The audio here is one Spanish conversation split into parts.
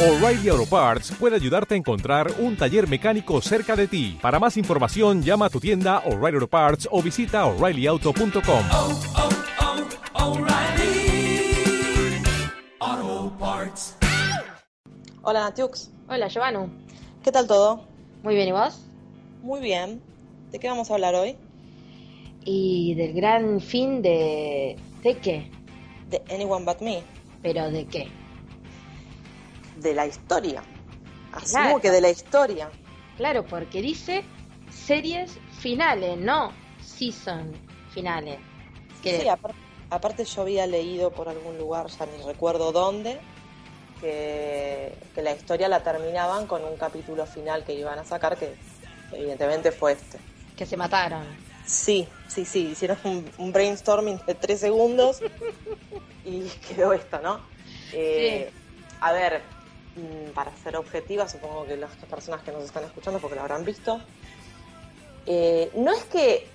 O'Reilly Auto Parts puede ayudarte a encontrar un taller mecánico cerca de ti. Para más información, llama a tu tienda O'Reilly Auto Parts o visita oreillyauto.com. oh, oh, O'Reilly Auto Parts. Hola Natiux, Hola, Giovannu. ¿qué tal todo? Muy bien, ¿y vos? Muy bien. ¿De qué vamos a hablar hoy? Y del gran fin de... ¿De qué? De Anyone But Me, ¿Pero de qué? De la historia. Asumo Claro. que de la historia. Claro, porque dice series finales, no season finales. Que- Sí, apar- aparte yo había leído por algún lugar, ya ni recuerdo dónde, que, que la historia la terminaban con un capítulo final que iban a sacar, que evidentemente fue este. que se mataron. Sí, sí, sí, hicieron un, un brainstorming de tres segundos y quedó esto, ¿no? Eh, A ver, para ser objetiva, supongo que las personas que nos están escuchando, porque lo habrán visto, eh, no es que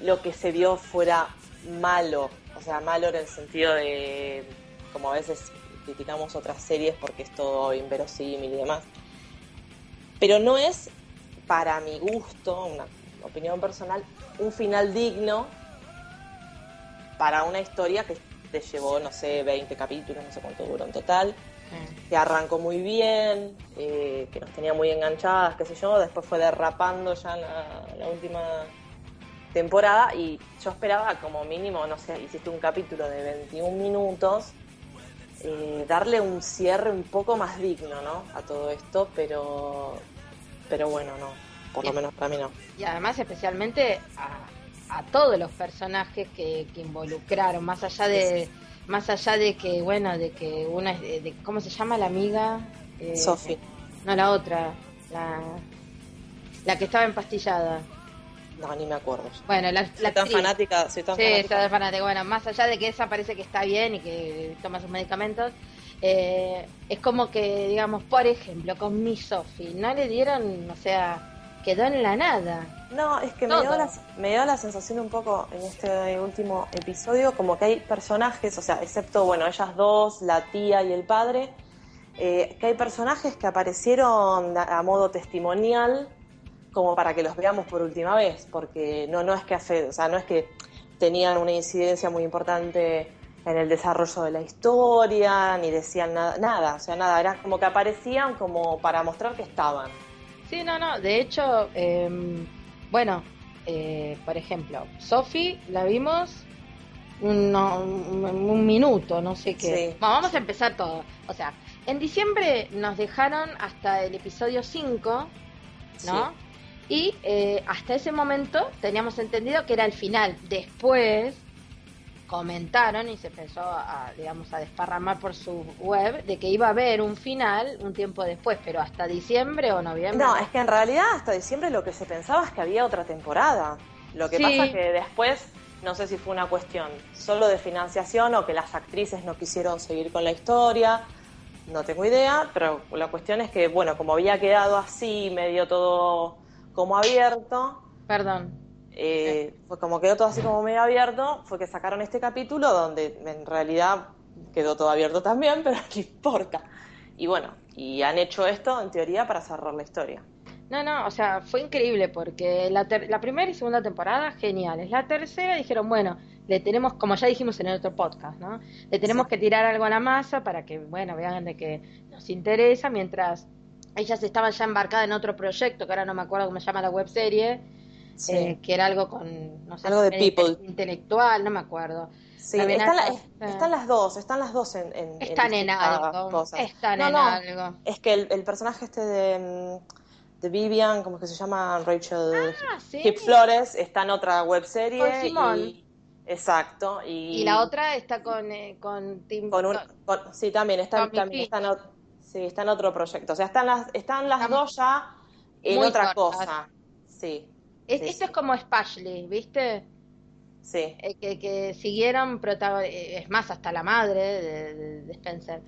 lo que se vio fuera malo, o sea, malo en el sentido de, como a veces criticamos otras series porque es todo inverosímil y demás, pero no es, para mi gusto, una opinión personal, un final digno para una historia que te llevó, no sé, 20 capítulos, no sé cuánto duró en total, que arrancó muy bien, eh, que nos tenía muy enganchadas, qué sé yo, después fue derrapando ya en la, la última temporada y yo esperaba como mínimo, no sé, hiciste un capítulo de 21 minutos, eh, darle un cierre un poco más digno, ¿no? A todo esto, pero, pero bueno, no, por lo menos para mí no. Y además especialmente a, a todos los personajes que, que involucraron, más allá de más allá de que, bueno, de que una es de, de- ¿cómo se llama la amiga? Eh, Sophie. No, la otra, la, la que estaba empastillada. No, ni me acuerdo. Bueno, la, Soy la tan fanática, soy tan Sí, fanática. está de fanático. Bueno, más allá de que esa parece que está bien y que toma sus medicamentos, eh, es como que, digamos, por ejemplo, con mi Sophie, no le dieron, o sea, quedó en la nada. No, es que me dio, la, me dio la sensación un poco en este último episodio como que hay personajes, o sea, excepto, bueno, ellas dos, la tía y el padre, eh, que hay personajes que aparecieron a, a modo testimonial como para que los veamos por última vez, porque no, no es que hace, o sea, no es que tenían una incidencia muy importante en el desarrollo de la historia, ni decían nada, nada, o sea, nada, era como que aparecían como para mostrar que estaban. Sí, no, no, de hecho, eh, bueno, eh, por ejemplo, Sophie la vimos un, no, un, un minuto, no sé qué. Sí. Bueno, vamos a empezar todo. O sea, en dicembre nos dejaron hasta el episodio 5, ¿no? Y eh, hasta ese momento teníamos entendido que era el final. Después comentaron y se empezó a, digamos, a desparramar por su web de que iba a haber un final un tiempo después, pero hasta diciembre o noviembre. No, es que en realidad hasta diciembre lo que se pensaba es que había otra temporada. Lo que Sí. pasa es que después, no sé si fue una cuestión solo de financiación o que las actrices no quisieron seguir con la historia, no tengo idea, pero la cuestión es que, bueno, como había quedado así, medio todo como abierto, Perdón. Eh, fue como quedó todo así como medio abierto, fue que sacaron este capítulo donde en realidad quedó todo abierto también, pero no importa. Y bueno, y han hecho esto en teoría para cerrar la historia. No, no, o sea, fue increíble porque la, ter- la primera y segunda temporada, geniales. La tercera dijeron, bueno, le tenemos, como ya dijimos en el otro podcast, ¿no? Le tenemos que tirar algo a la masa para que, bueno, vean de que nos interesa, mientras ellas estaban ya embarcadas en otro proyecto, que ahora no me acuerdo cómo se llama la webserie, Sí. eh, que era algo con, no sé, Algo de people. intelectual, no me acuerdo. Sí, están, la- es- están las dos, están las dos en, en- en Están en distintas algo, cosas. están No, en no, algo. Es que el, el personaje este de, mm, de Vivian, como es que se llama Rachel Ah, sí. Hip Flores, está en otra webserie. Con Simón. y- exacto. Y, Y la otra está con, eh, con Tim con un, con- sí, también está, también está en, sí, está en otro proyecto. O sea, están las, están las Estamos dos ya en otra cortas. cosa. Sí, Es- Sí, esto sí. es como Spashley, ¿viste? sí. Eh, que, que siguieron, eh, es más, hasta la madre de, de- de Spencer,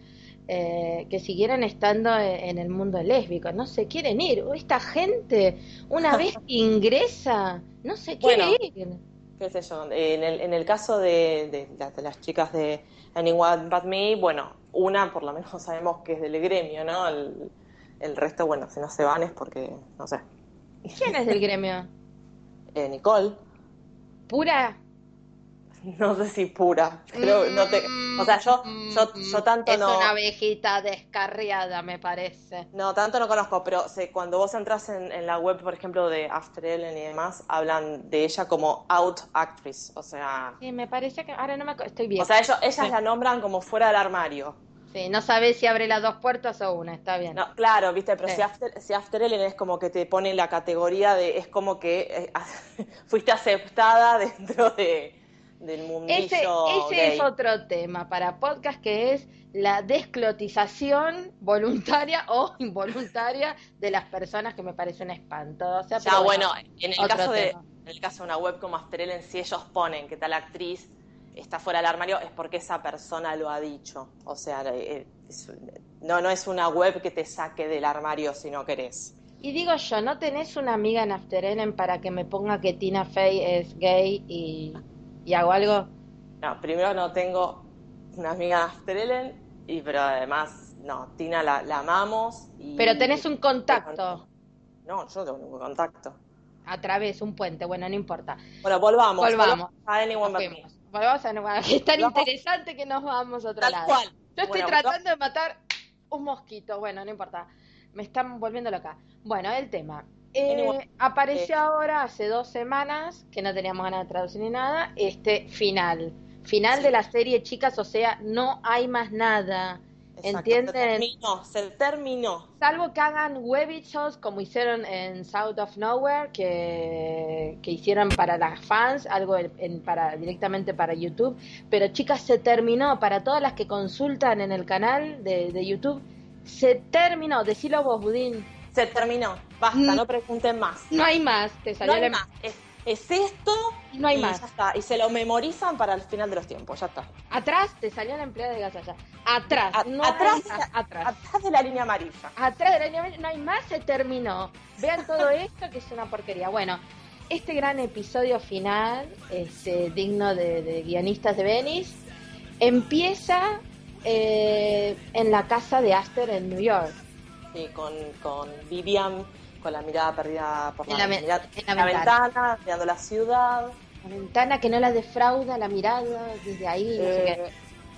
eh, que siguieran estando en, en el mundo lésbico. No se quieren ir. Esta gente, una vez que ingresa, no se quiere Bueno. ir. qué sé yo, en el, en el caso de, de las- de las chicas de Anyone But Me, bueno, una por lo menos sabemos que es del gremio, ¿no? El, el resto, bueno, si no se van es porque, no sé. ¿Quién es del gremio? Eh, Nicole, ¿Pura? no sé si pura, pero no te... O sea, yo, yo, yo tanto es no... una abejita descarriada, me parece. No, tanto no conozco, pero sé, cuando vos entras en, en la web, por ejemplo, de After Ellen y demás, hablan de ella como out actress, o sea... Sí, me parece que ahora no me estoy bien. O sea, ellos, ellas Sí. la nombran como fuera del armario. Sí, no sabes si abre las dos puertas o una, está bien. No, claro, viste, pero Sí. si, after, si After Ellen es como que te pone la categoría de, es como que eh, fuiste aceptada dentro de, del mundillo ese ese gay. es otro tema para podcast que es la desclotización voluntaria o involuntaria de las personas que me parece un espanto. O sea, Ya, pero bueno, en el caso de en el caso de una web como After Ellen, si ellos ponen que tal actriz está fuera del armario, es porque esa persona lo ha dicho. O sea, eh, es- no, no es una web que te saque del armario si no querés. Y digo yo, ¿no tenés una amiga en After Ellen para que me ponga que Tina Fey es gay y, y hago algo? No, primero no tengo una amiga de After Ellen, y, pero además, no, Tina la, la amamos. Y, Pero tenés un contacto No, yo no tengo ningún contacto. a través, un puente, bueno, no importa. Bueno, volvamos. Volvamos. a Anyone A es tan interesante que nos vamos a otro Tal lado. cual. Yo estoy tratando de matar un mosquito, bueno, no importa. Me están volviendo loca. Bueno, el tema. Eh, apareció eh. ahora hace dos semanas, que no teníamos ganas de traducir ni nada, este final. Final Sí. de la serie, chicas, o sea, no hay más nada. Exacto, ¿Entienden? Se terminó, se terminó. Salvo que hagan webisodes como hicieron en South of Nowhere, que, que hicieron para las fans, algo en- para, directamente para YouTube. Pero chicas, se terminó. Para todas las que consultan en el canal de, de YouTube, se terminó. Decilo vos, Budín. Se terminó. Basta, Mm. no pregunten más. No hay más. Te No salió hay la- más. Es, es esto Y no hay y más. ya está. Y se lo memorizan para el final de los tiempos. Ya está. Atrás te salió la empleada de gas allá. Atrás. A- no atrás, hay. Atrás. atrás de la línea amarilla. atrás del año no hay más, se terminó. Vean todo esto que es una porquería. Bueno, este gran episodio final, este, digno de, de guionistas de Venice, empieza eh, en la casa de Aster en New York. Sí, con, con Vivian, con la mirada perdida por En la, en ventana. ventana, mirando la ciudad. La ventana que no la defrauda, la mirada desde ahí, Eh.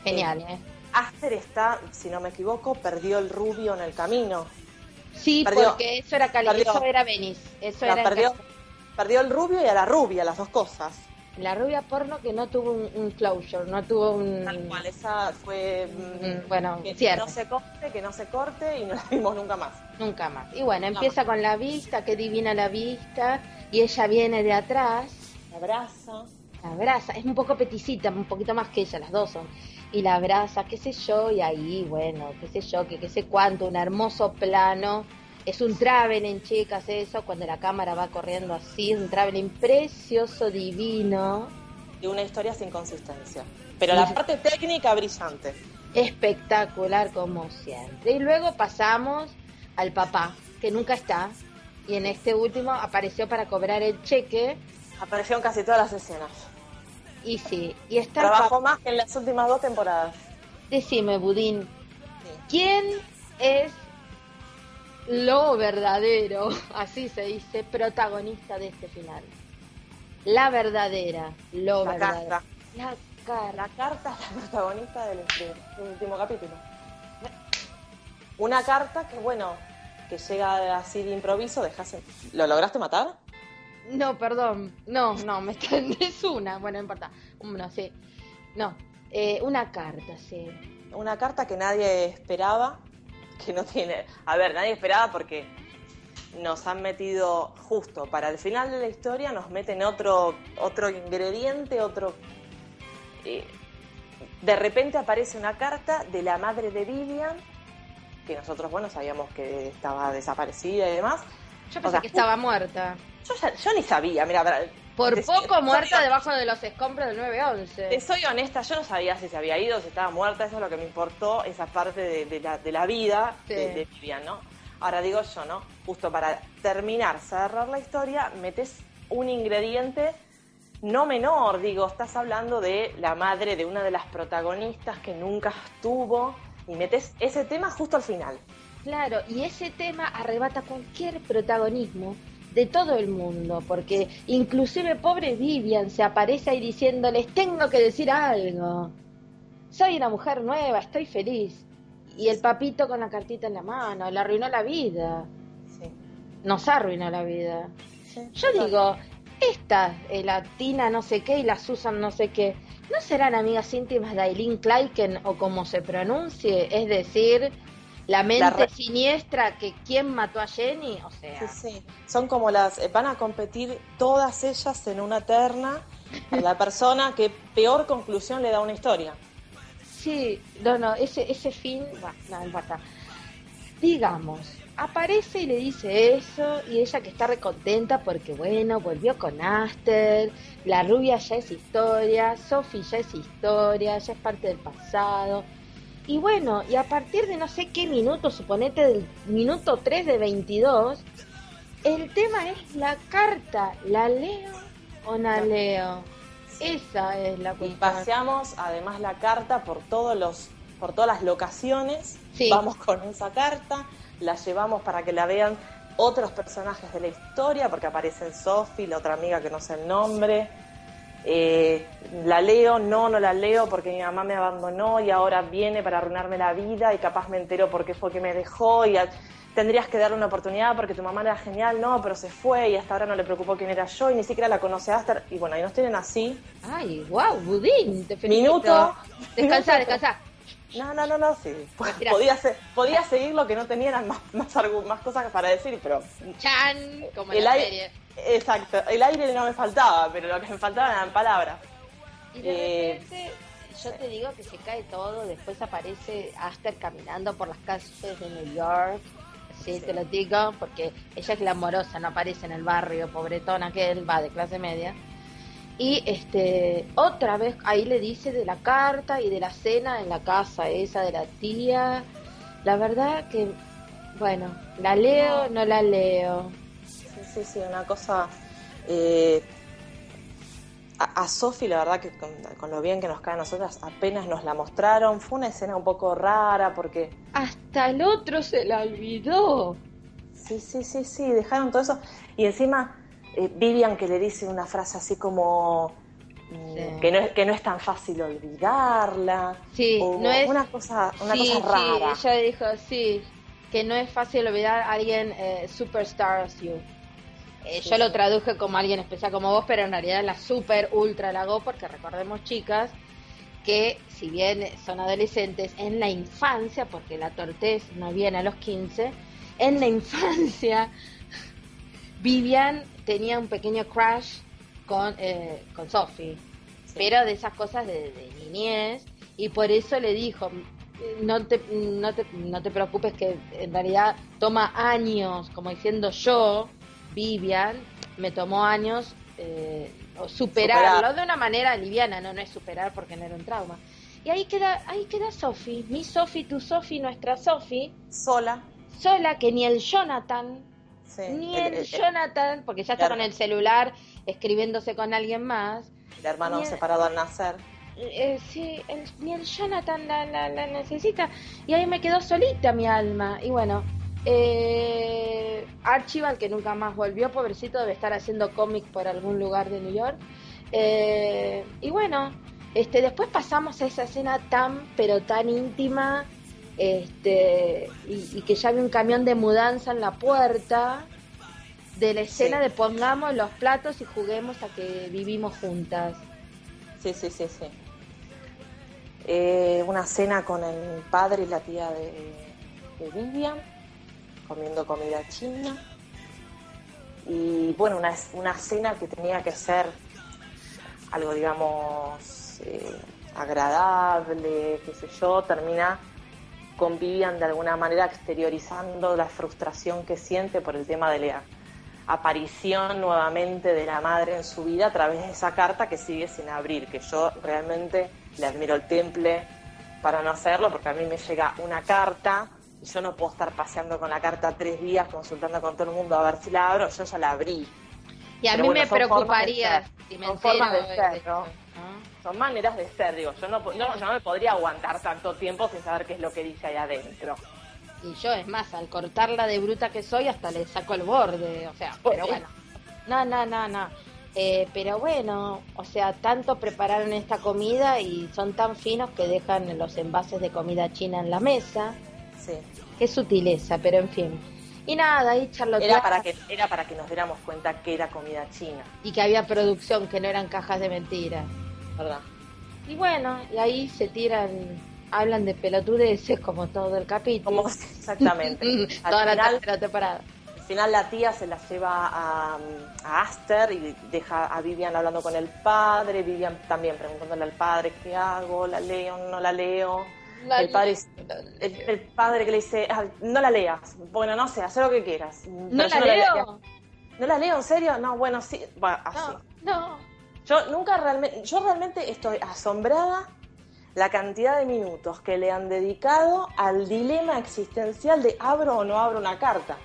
Genial, ¿eh? Aster está, si no me equivoco, perdió el rubio en el camino. Sí, perdió. porque eso era Cali, Perdió. eso era Venice, eso era perdió, perdió el rubio y a la rubia, las dos cosas. La rubia porno que no tuvo un, un closure, no tuvo un Tal cual, esa fue. mm, Mm, bueno, que cierto. no se corte, que no se corte y no la vimos nunca más. Nunca más. Y bueno, Nunca empieza con la vista, qué divina la vista, y ella viene de atrás, La abraza. la abraza, es un poco peticita, un poquito más que ella, las dos son, y la abraza, qué sé yo, y ahí, bueno, qué sé yo, que qué sé cuánto, un hermoso plano, es un traveling, chicas, eso, cuando la cámara va corriendo así, un traveling precioso, divino, De una historia sin consistencia. Pero la parte técnica brillante. espectacular como siempre. Y luego pasamos al papá, que nunca está, y en este último apareció para cobrar el cheque, Apareció en casi todas las escenas. y sí, y está Trabajó más que en las últimas dos temporadas. Decime, Budín, Sí. ¿quién es lo verdadero, así se dice, protagonista de este final? La verdadera, lo La verdadero. carta. La cara. La carta es la protagonista del, del último capítulo. Una carta que, bueno, que llega así de improviso, dejas... ¿Lo lograste matar? No, perdón. No, no, me es una. Bueno, no importa. No sé. No. Eh, una carta, sí. Una carta que nadie esperaba, que no tiene... A ver, nadie esperaba porque nos han metido justo para el final de la historia, nos meten otro, otro ingrediente, otro... eh, de repente aparece una carta de la madre de Vivian, que nosotros, bueno, sabíamos que estaba desaparecida y demás. Yo pensé sea, que estaba muerta. Yo, ya- yo ni sabía, mira, Por te- poco te- muerta debajo de los escombros del Te 911. soy honesta, yo no sabía si se había ido, si estaba muerta, eso es lo que me importó, esa parte de, de la, de la vida Sí. de, de Vivian, ¿no? Ahora digo yo, ¿no? Justo para terminar, cerrar la historia, metes un ingrediente no menor, digo, estás hablando de la madre de una de las protagonistas que nunca estuvo y metes ese tema justo al final. Claro, y ese tema arrebata cualquier protagonismo de todo el mundo, porque inclusive pobre Vivian se aparece ahí diciéndoles, tengo que decir algo. Soy una mujer nueva, estoy feliz. Y el papito con la cartita en la mano, le arruinó la vida. Sí. Nos arruinó la vida. Sí, Yo digo, esta, eh, la Tina no sé qué y la Susan no sé qué, ¿no serán amigas íntimas de Aileen Kleiken o como se pronuncie? Es decir, la mente siniestra que quién mató a Jenny, o sea, Sí, sí. Son como las, eh, van a competir todas ellas en una terna a la persona que peor conclusión le da a una historia. sí, no, no, ese, ese fin, va, no, basta. Digamos, aparece y le dice eso y ella que está recontenta porque bueno, volvió con Aster, la rubia ya es historia, Sophie ya es historia, ya es parte del pasado. Y bueno, y a partir de no sé qué minuto, suponete del minuto 3 de 22, el tema es la carta, ¿la leo o no leo? Esa es la Y cuestión. paseamos además la carta por todos los, por todas las locaciones. Sí. Vamos con esa carta, la llevamos para que la vean otros personajes de la historia, porque aparecen Sophie, la otra amiga que no sé el nombre. Eh, la leo, no, no la leo porque mi mamá me abandonó y ahora viene para arruinarme la vida y capaz me entero por qué fue que me dejó y a- tendrías que darle una oportunidad porque tu mamá era genial, no, pero se fue y hasta ahora no le preocupó quién era yo y ni siquiera la conoce a Aster. Y bueno, y nos tienen así. Ay, wow, Budín, te felicito. Minuto. Descansa. No, no, no, no, sí. Podía, se- podía seguir lo que no tenía eran más, más, cosas para decir, pero Chan, como en el la serie. Exacto, el aire no me faltaba, pero lo que me faltaban eran palabras. Y de Eh, repente, yo te digo que se cae todo, después aparece Aster caminando por las calles de New York. Sí, te lo digo, porque ella es glamorosa, no aparece en el barrio, pobretona que él va de clase media. Y este, otra vez ahí le dice de la carta y de la cena en la casa esa de la tía. La verdad que, bueno, la leo, no la leo. Sí, sí, una cosa. eh, a, a Sofi, la verdad que con, con lo bien que nos cae a nosotras, apenas nos la mostraron. Fue una escena un poco rara porque. Hasta el otro se la olvidó. Sí, sí, sí, sí, dejaron todo eso. Y encima, eh, Vivian que le dice una frase así como. mm, Sí. Que, no es, que no es tan fácil olvidarla. Sí, o no es- una cosa, una sí, cosa rara. sí, ella dijo, sí, que no es fácil olvidar a alguien eh, superstar as you. Eh, Sí, yo lo traduje como alguien especial como vos, pero en realidad la super ultra la go, porque recordemos, chicas, que si bien son adolescentes, en la infancia, porque la tortez no viene a los 15, en la infancia, Vivian tenía un pequeño crush con, eh, con Sophie pero de esas cosas de, de niñez y por eso le dijo no te, no te no te preocupes que en realidad toma años como diciendo yo Vivian me tomó años eh, superarlo Superar. de una manera liviana no no es superar porque no era un trauma y ahí queda ahí queda Sophie mi Sophie tu Sophie nuestra Sophie Sola. sola que ni el Jonathan Sí. ni El- el, el- Jonathan porque ya está con el celular escribiéndose con alguien más el hermano el- separado al nacer. eh, sí, el- ni el Jonathan la, la, la necesita. Y ahí me quedó solita mi alma. Y bueno, eh, Archibald, que nunca más volvió, pobrecito, debe estar haciendo cómic por algún lugar de New York. Eh, y bueno, este, después pasamos a esa escena tan, pero tan íntima. Este, y, y que ya había un camión de mudanza en la puerta de la escena Sí. de pongamos los platos y juguemos a que vivimos juntas. Sí, sí, sí, sí. Eh, una cena con el padre y la tía de, de Vivian, comiendo comida china. Y bueno, una, una cena que tenía que ser algo, digamos, eh, agradable, qué sé yo, termina con Vivian de alguna manera exteriorizando la frustración que siente por el tema de la aparición nuevamente de la madre en su vida a través de esa carta que sigue sin abrir, que yo realmente le admiro el temple para no hacerlo, porque a mí me llega una carta y yo no puedo estar paseando con la carta tres días consultando con todo el mundo a ver si la abro, yo ya la abrí. Y a Pero mí bueno, me preocuparía si me Son formas de ser, ¿no? ¿no? Son maneras de ser, digo. Yo no, no, yo no me podría aguantar tanto tiempo sin saber qué es lo que dice ahí adentro. Y yo, es más, al cortarla de bruta que soy, hasta le saco el borde, o sea, pero bueno. No, no, no, no. Eh, pero bueno, o sea, tanto prepararon esta comida y son tan finos que dejan los envases de comida china en la mesa. Sí. Qué sutileza, pero en fin. Y nada, ahí Charlotte Era para que era para que nos diéramos cuenta que era comida china, y que había producción, que no eran cajas de mentiras. ¿verdad? Y bueno, y ahí se tiran, hablan de pelotudeces como todo el capítulo. Como exactamente. Al Toda la final, tercera temporada. al final la tía se la lleva a, a Aster y deja a Vivian hablando con el padre, Vivian también preguntándole al padre qué hago, la leo, no la leo. La el, padre, el, el padre que le dice, "Ah, no la leas. Bueno, no sé, haz lo que quieras. ¿No la leo? ¿No la leo en serio? No, bueno, sí. Bueno, así. No, no. Yo nunca realmente, yo realmente estoy asombrada la cantidad de minutos que le han dedicado al dilema existencial de abro o no abro una carta.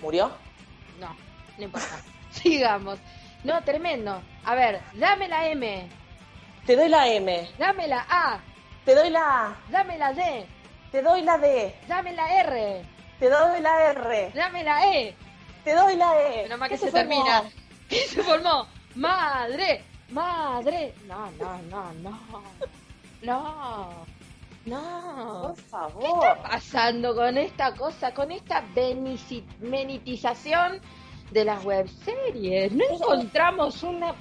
¿Murió? No, no importa. Sigamos. No, tremendo. A ver, dame la M, Te doy la M, dame la A, te doy la A, dame la D, te doy la D, dame la R, te doy la R, dame la E. te doy la E. Menos mal que ¿Qué se termina. ¿Qué se formó? Madre, madre. No, no, no, no. No. No. Por ¿Qué favor. está pasando con esta cosa, con esta menitización de las webseries? No encontramos una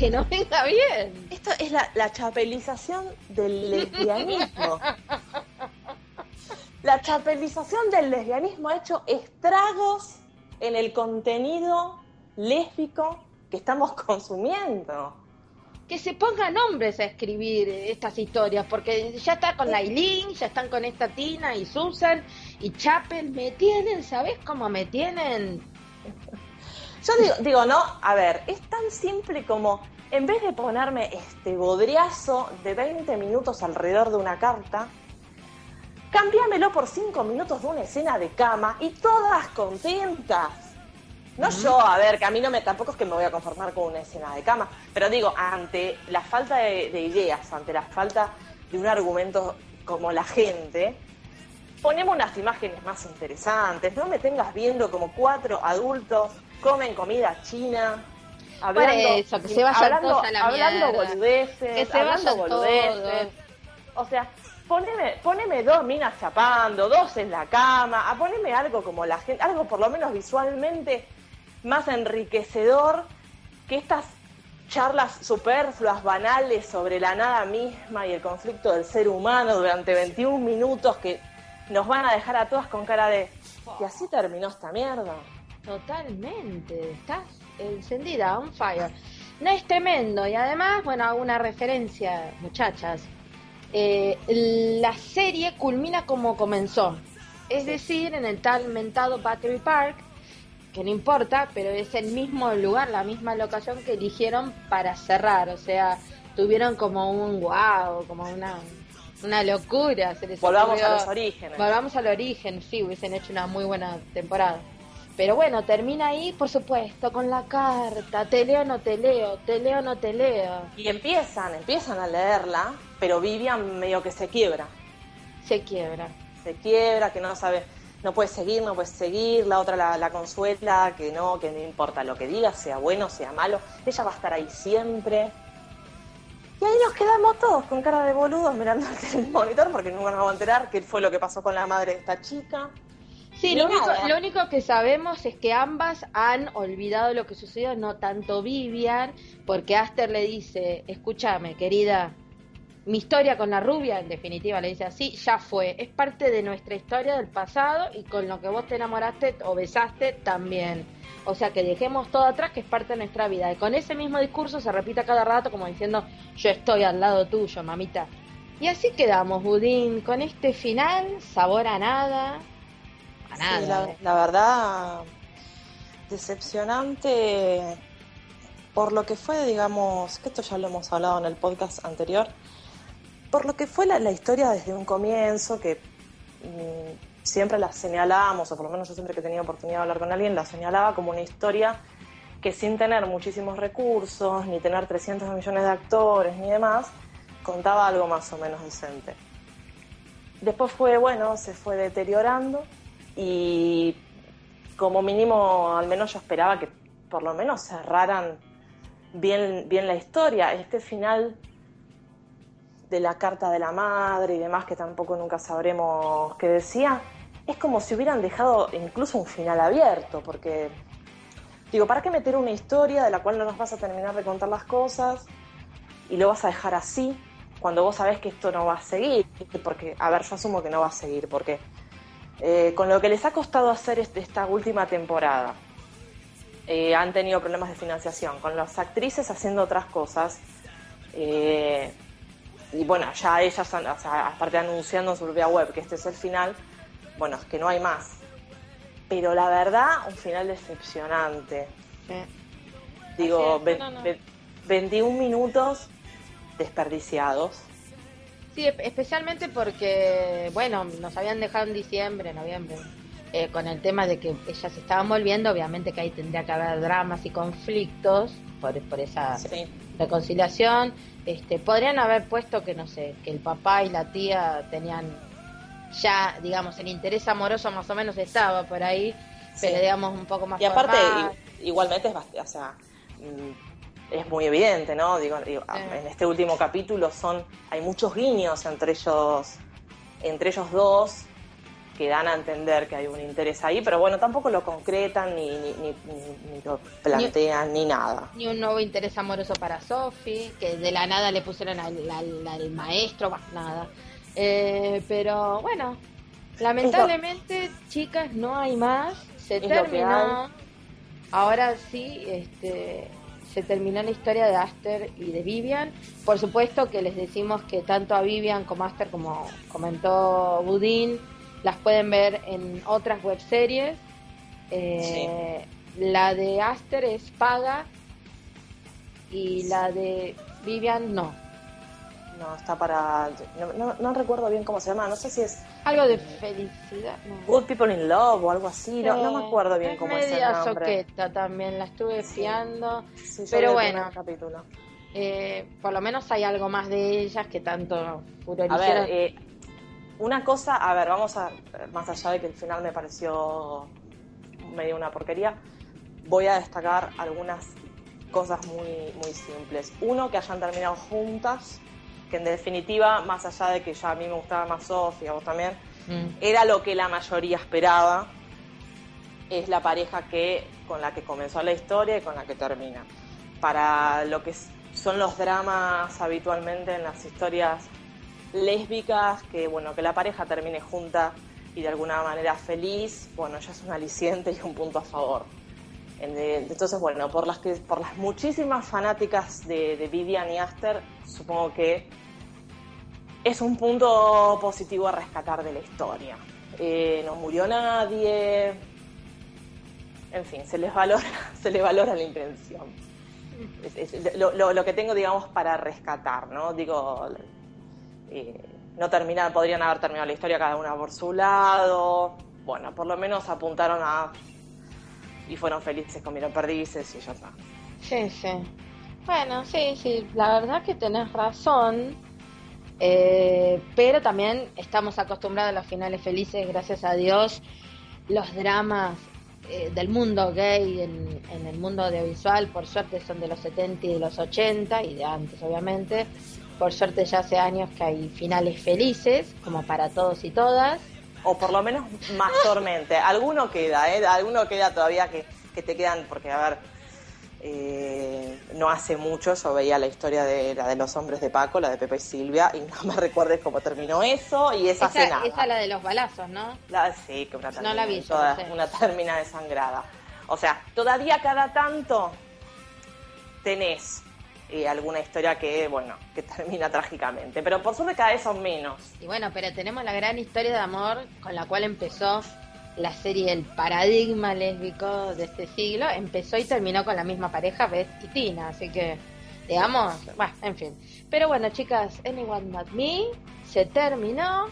que nos venga bien. Esto es la, la chapelización del lesbianismo. La chapelización del lesbianismo ha hecho estragos en el contenido lésbico que estamos consumiendo. Que se pongan hombres a escribir estas historias, porque ya está con la Aileen, ya están con esta Tina y Susan y Chapel. Me tienen, ¿sabes cómo me tienen? Yo digo, digo, no, a ver, es tan simple como, en vez de ponerme este bodriazo de 20 minutos alrededor de una carta, cambiámelo por 5 minutos de una escena de cama y todas contentas. No yo, a ver, que a mí no me, tampoco es que me voy a conformar con una escena de cama, pero digo, ante la falta de, de ideas, ante la falta de un argumento como la gente, ponemos unas imágenes más interesantes, no me tengas viendo como cuatro adultos comen comida china, hablando, eso, que se vayan hablando, todos a la hablando mierda. boludeces, Que se hablando boludeces. O sea, poneme, poneme dos minas chapando, dos en la cama, a poneme algo como la gente, algo por lo menos visualmente más enriquecedor que estas charlas superfluas, banales sobre la nada misma y el conflicto del ser humano durante 21 minutos que nos van a dejar a todas con cara de y así terminó esta mierda. Totalmente, estás encendida, on fire. No es tremendo y además, bueno, hago una referencia, muchachas. Eh, la serie culmina como comenzó, es decir, en el tal mentado Battery Park, que no importa, pero es el mismo lugar, la misma locación que eligieron para cerrar, o sea, tuvieron como un wow, como una, una locura. Se les Volvamos ocurrió- a los orígenes. Volvamos al origen, sí, hubiesen hecho una muy buena temporada. Pero bueno, termina ahí, por supuesto, con la carta, te leo, no te leo, te leo, no te leo. Y empiezan, empiezan a leerla, pero Vivian medio que se quiebra. Se quiebra. se quiebra, que no sabe, no puede seguir, no puede seguir, la otra la, la consuela, que no, que no importa lo que diga, sea bueno, sea malo, ella va a estar ahí siempre. Y ahí nos quedamos todos con cara de boludos mirando el monitor porque nunca nos vamos a enterar qué fue lo que pasó con la madre de esta chica. Sí, lo único, lo único que sabemos es que ambas han olvidado lo que sucedió, no tanto Vivian, porque Aster le dice, escúchame, querida, mi historia con la rubia, en definitiva le dice así, ya fue, es parte de nuestra historia del pasado y con lo que vos te enamoraste o besaste también. O sea que dejemos todo atrás, que es parte de nuestra vida. Y con ese mismo discurso se repite a cada rato como diciendo, yo estoy al lado tuyo, mamita. Y así quedamos, Budín, con este final, sabor a nada. A Sí, nada. la, la verdad, decepcionante por lo que fue, digamos, que esto ya lo hemos hablado en el podcast anterior, por lo que fue la, historia desde un comienzo, que mm, siempre la señalábamos, o por lo menos yo siempre que tenía oportunidad de hablar con alguien, la señalaba como una historia que sin tener muchísimos recursos, ni tener 300 millones de actores, ni demás, contaba algo más o menos decente. Después fue, bueno, se fue deteriorando y como mínimo, al menos yo esperaba que por lo menos cerraran bien, bien la historia. Este final de la carta de la madre y demás, que tampoco nunca sabremos qué decía, es como si hubieran dejado incluso un final abierto, porque digo, ¿para qué meter una historia de la cual no nos vas a terminar de contar las cosas y lo vas a dejar así cuando vos sabés que esto no va a seguir? Porque, a ver, yo asumo que no va a seguir, porque eh, con lo que les ha costado hacer esta última temporada, eh, han tenido problemas de financiación, con las actrices haciendo otras cosas. Eh, y bueno, ya ellas, o sea, aparte anunciando en su propia web que este es el final, bueno, es que no hay más. Pero la verdad, un final decepcionante. Digo, 21 minutos desperdiciados. Sí, especialmente porque, bueno, nos habían dejado en diciembre, noviembre, eh, con el tema de que ellas estaban volviendo, obviamente que ahí tendría que haber dramas y conflictos por, por esa reconciliación. Este, podrían haber puesto que, no sé, que el papá y la tía tenían ya, digamos, el interés amoroso más o menos estaba por ahí, pero digamos un poco más. Y aparte, igualmente es bastante, o sea, mm, es muy evidente, ¿no? Digo, en este último capítulo son, hay muchos guiños entre ellos, entre ellos dos, que dan a entender que hay un interés ahí, pero bueno, tampoco lo concretan ni, ni, ni, lo plantean ni, nada. Ni un nuevo interés amoroso para Sophie, que de la nada le pusieron al, maestro, más nada. Eh, pero bueno, lamentablemente, chicas, no hay más. Se terminó. Ahora sí, este, se terminó la historia de Aster y de Vivian. Por supuesto que les decimos que tanto a Vivian como a Aster, como comentó Budín, las pueden ver en otras webseries. Eh, La de Aster es paga y la de Vivian no. No, está para... No, no, recuerdo bien cómo se llama, no sé si es... Algo de felicidad. Good People in Love o algo así, no, no me acuerdo bien cómo es el nombre. soqueta también, la estuve fiando, pero bueno, capítulo. Eh, por lo menos hay algo más de ellas que tanto furorizaron. A ver, eh, una cosa, a ver, vamos a, más allá de que el final me pareció medio una porquería, voy a destacar algunas cosas muy, muy simples. Uno, que hayan terminado juntas, que en definitiva, más allá de que ya a mí me gustaba más Sofía, vos también, mm. era lo que la mayoría esperaba. Es la pareja que con la que comenzó la historia y con la que termina. Para lo que son los dramas habitualmente en las historias lésbicas, que bueno, que la pareja termine junta y de alguna manera feliz, bueno, ya es un aliciente y un punto a favor. Entonces, bueno, por las que, por las muchísimas fanáticas de, Vivian y Aster, supongo que es un punto positivo a rescatar de la historia. Eh, no murió nadie, en fin, se les valora, se les valora la intención. lo, lo, que tengo, digamos, para rescatar, ¿no? Digo, eh, no terminan, podrían haber terminado la historia cada una por su lado. Bueno, por lo menos apuntaron a. y fueron felices, comieron perdices y ya está. Sí, sí. Bueno, sí, sí, la verdad que tenés razón. Eh, pero también estamos acostumbrados a los finales felices, gracias a Dios. Los dramas eh, del mundo gay en, en, el mundo audiovisual, por suerte, son de los 70 y de los 80 y de antes, obviamente. Por suerte ya hace años que hay finales felices, como para todos y todas. O por lo menos mayormente. Alguno queda, ¿eh? Alguno queda todavía que, te quedan, porque a ver, eh, no hace mucho yo veía la historia de la de los hombres de Paco, la de Pepe y Silvia, y no me recuerdes cómo terminó eso, y esa, esa nada. Esa la de los balazos, ¿no? sí, que una no la vi, una termina desangrada. O sea, todavía cada tanto tenés y alguna historia que, bueno, que termina trágicamente. Pero por suerte cada vez son menos. Y bueno, pero tenemos la gran historia de amor con la cual empezó la serie El Paradigma Lésbico de este siglo. Empezó y terminó con la misma pareja, Beth y Tina. Así que, digamos, bueno, en fin. Pero bueno, chicas, Anyone But Me se terminó.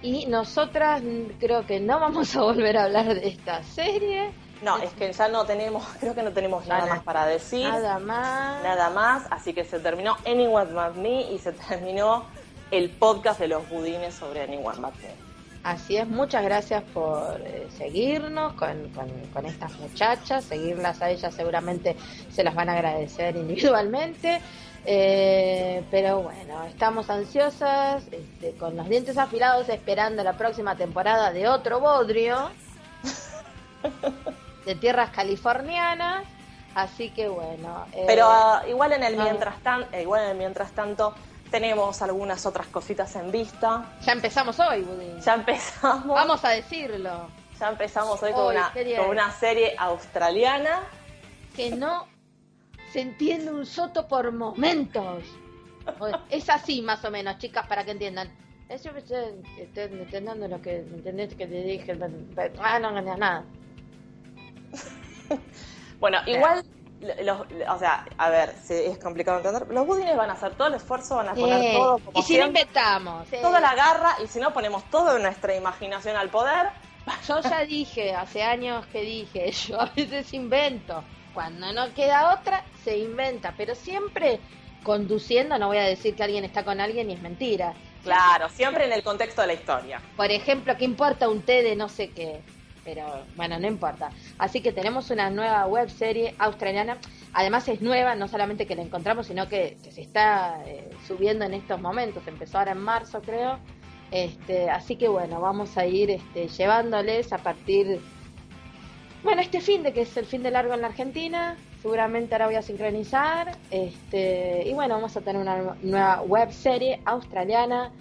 Y nosotras creo que no vamos a volver a hablar de esta serie. No, es que ya no tenemos, creo que no tenemos nada Nada. más para decir. Nada más. Nada más, así que se terminó Anyone But Me y se terminó el podcast de los budines sobre Anyone But Me. Así es, muchas gracias por eh, seguirnos con, con- con estas muchachas, seguirlas a ellas seguramente se las van a agradecer individualmente, Eh, pero bueno, estamos ansiosas, este, con los dientes afilados esperando la próxima temporada de otro bodrio de tierras californianas, así que bueno. eh, Pero ah, igual en el ah. mientras tanto, igual en el mientras tanto tenemos algunas otras cositas en vista. ya empezamos hoy, Budín. Ya empezamos, Vamos a decirlo. ya empezamos hoy con una, con una serie australiana. que no se entiende un soto por momentos. Es así más o menos, chicas, para que entiendan. Eso estoy, entendiendo lo que entendés que te dije. Ah, no, no, no, nada. Bueno, igual, los, o sea, a ver, si es complicado entender. Los budines van a hacer todo el esfuerzo, van a poner Eh, todo como y si no siempre, inventamos. eh. toda la garra y si no ponemos todo de nuestra imaginación al poder. Yo ya dije, hace años que dije, yo a veces invento. Cuando no queda otra, se inventa. Pero siempre conduciendo, no voy a decir que alguien está con alguien y es mentira. Claro, siempre en el contexto de la historia. Por ejemplo, ¿qué importa un té de no sé qué? Pero bueno, no importa. Así que tenemos una nueva web serie australiana. Además es nueva, no solamente que la encontramos, sino que, se está eh, subiendo en estos momentos. Empezó ahora en marzo, creo. Este, así que bueno, vamos a ir este, llevándoles a partir, bueno, este fin de que es el fin de largo en la Argentina. Seguramente ahora voy a sincronizar. Este, y bueno, vamos a tener una nueva web serie australiana.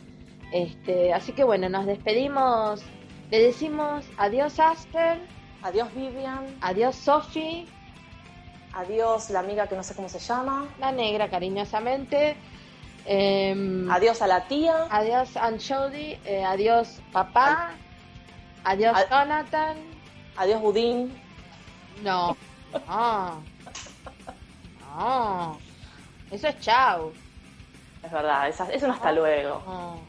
Este, así que bueno, nos despedimos. Le decimos adiós Asper, Adiós Vivian, adiós Sophie, adiós la amiga que no sé cómo se llama, la negra cariñosamente. Em, adiós a la tía, adiós Aunt Jody, eh, adiós papá, adiós Ad- Jonathan. adiós Budín. No, no, no. Eso es chau. Es verdad, es, es un hasta luego. No.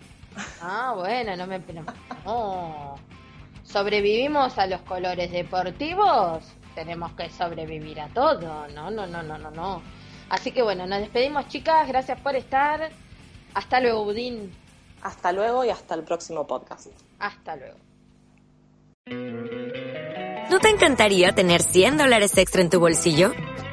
Ah, bueno, no me. No. no. ¿Sobrevivimos a los colores deportivos? Tenemos que sobrevivir a todo. No, no, no, no, no, no. Así que bueno, nos despedimos, chicas. Gracias por estar. Hasta luego, Budín. Hasta luego y hasta el próximo podcast. Hasta luego. ¿No te encantaría tener 100 dólares extra en tu bolsillo?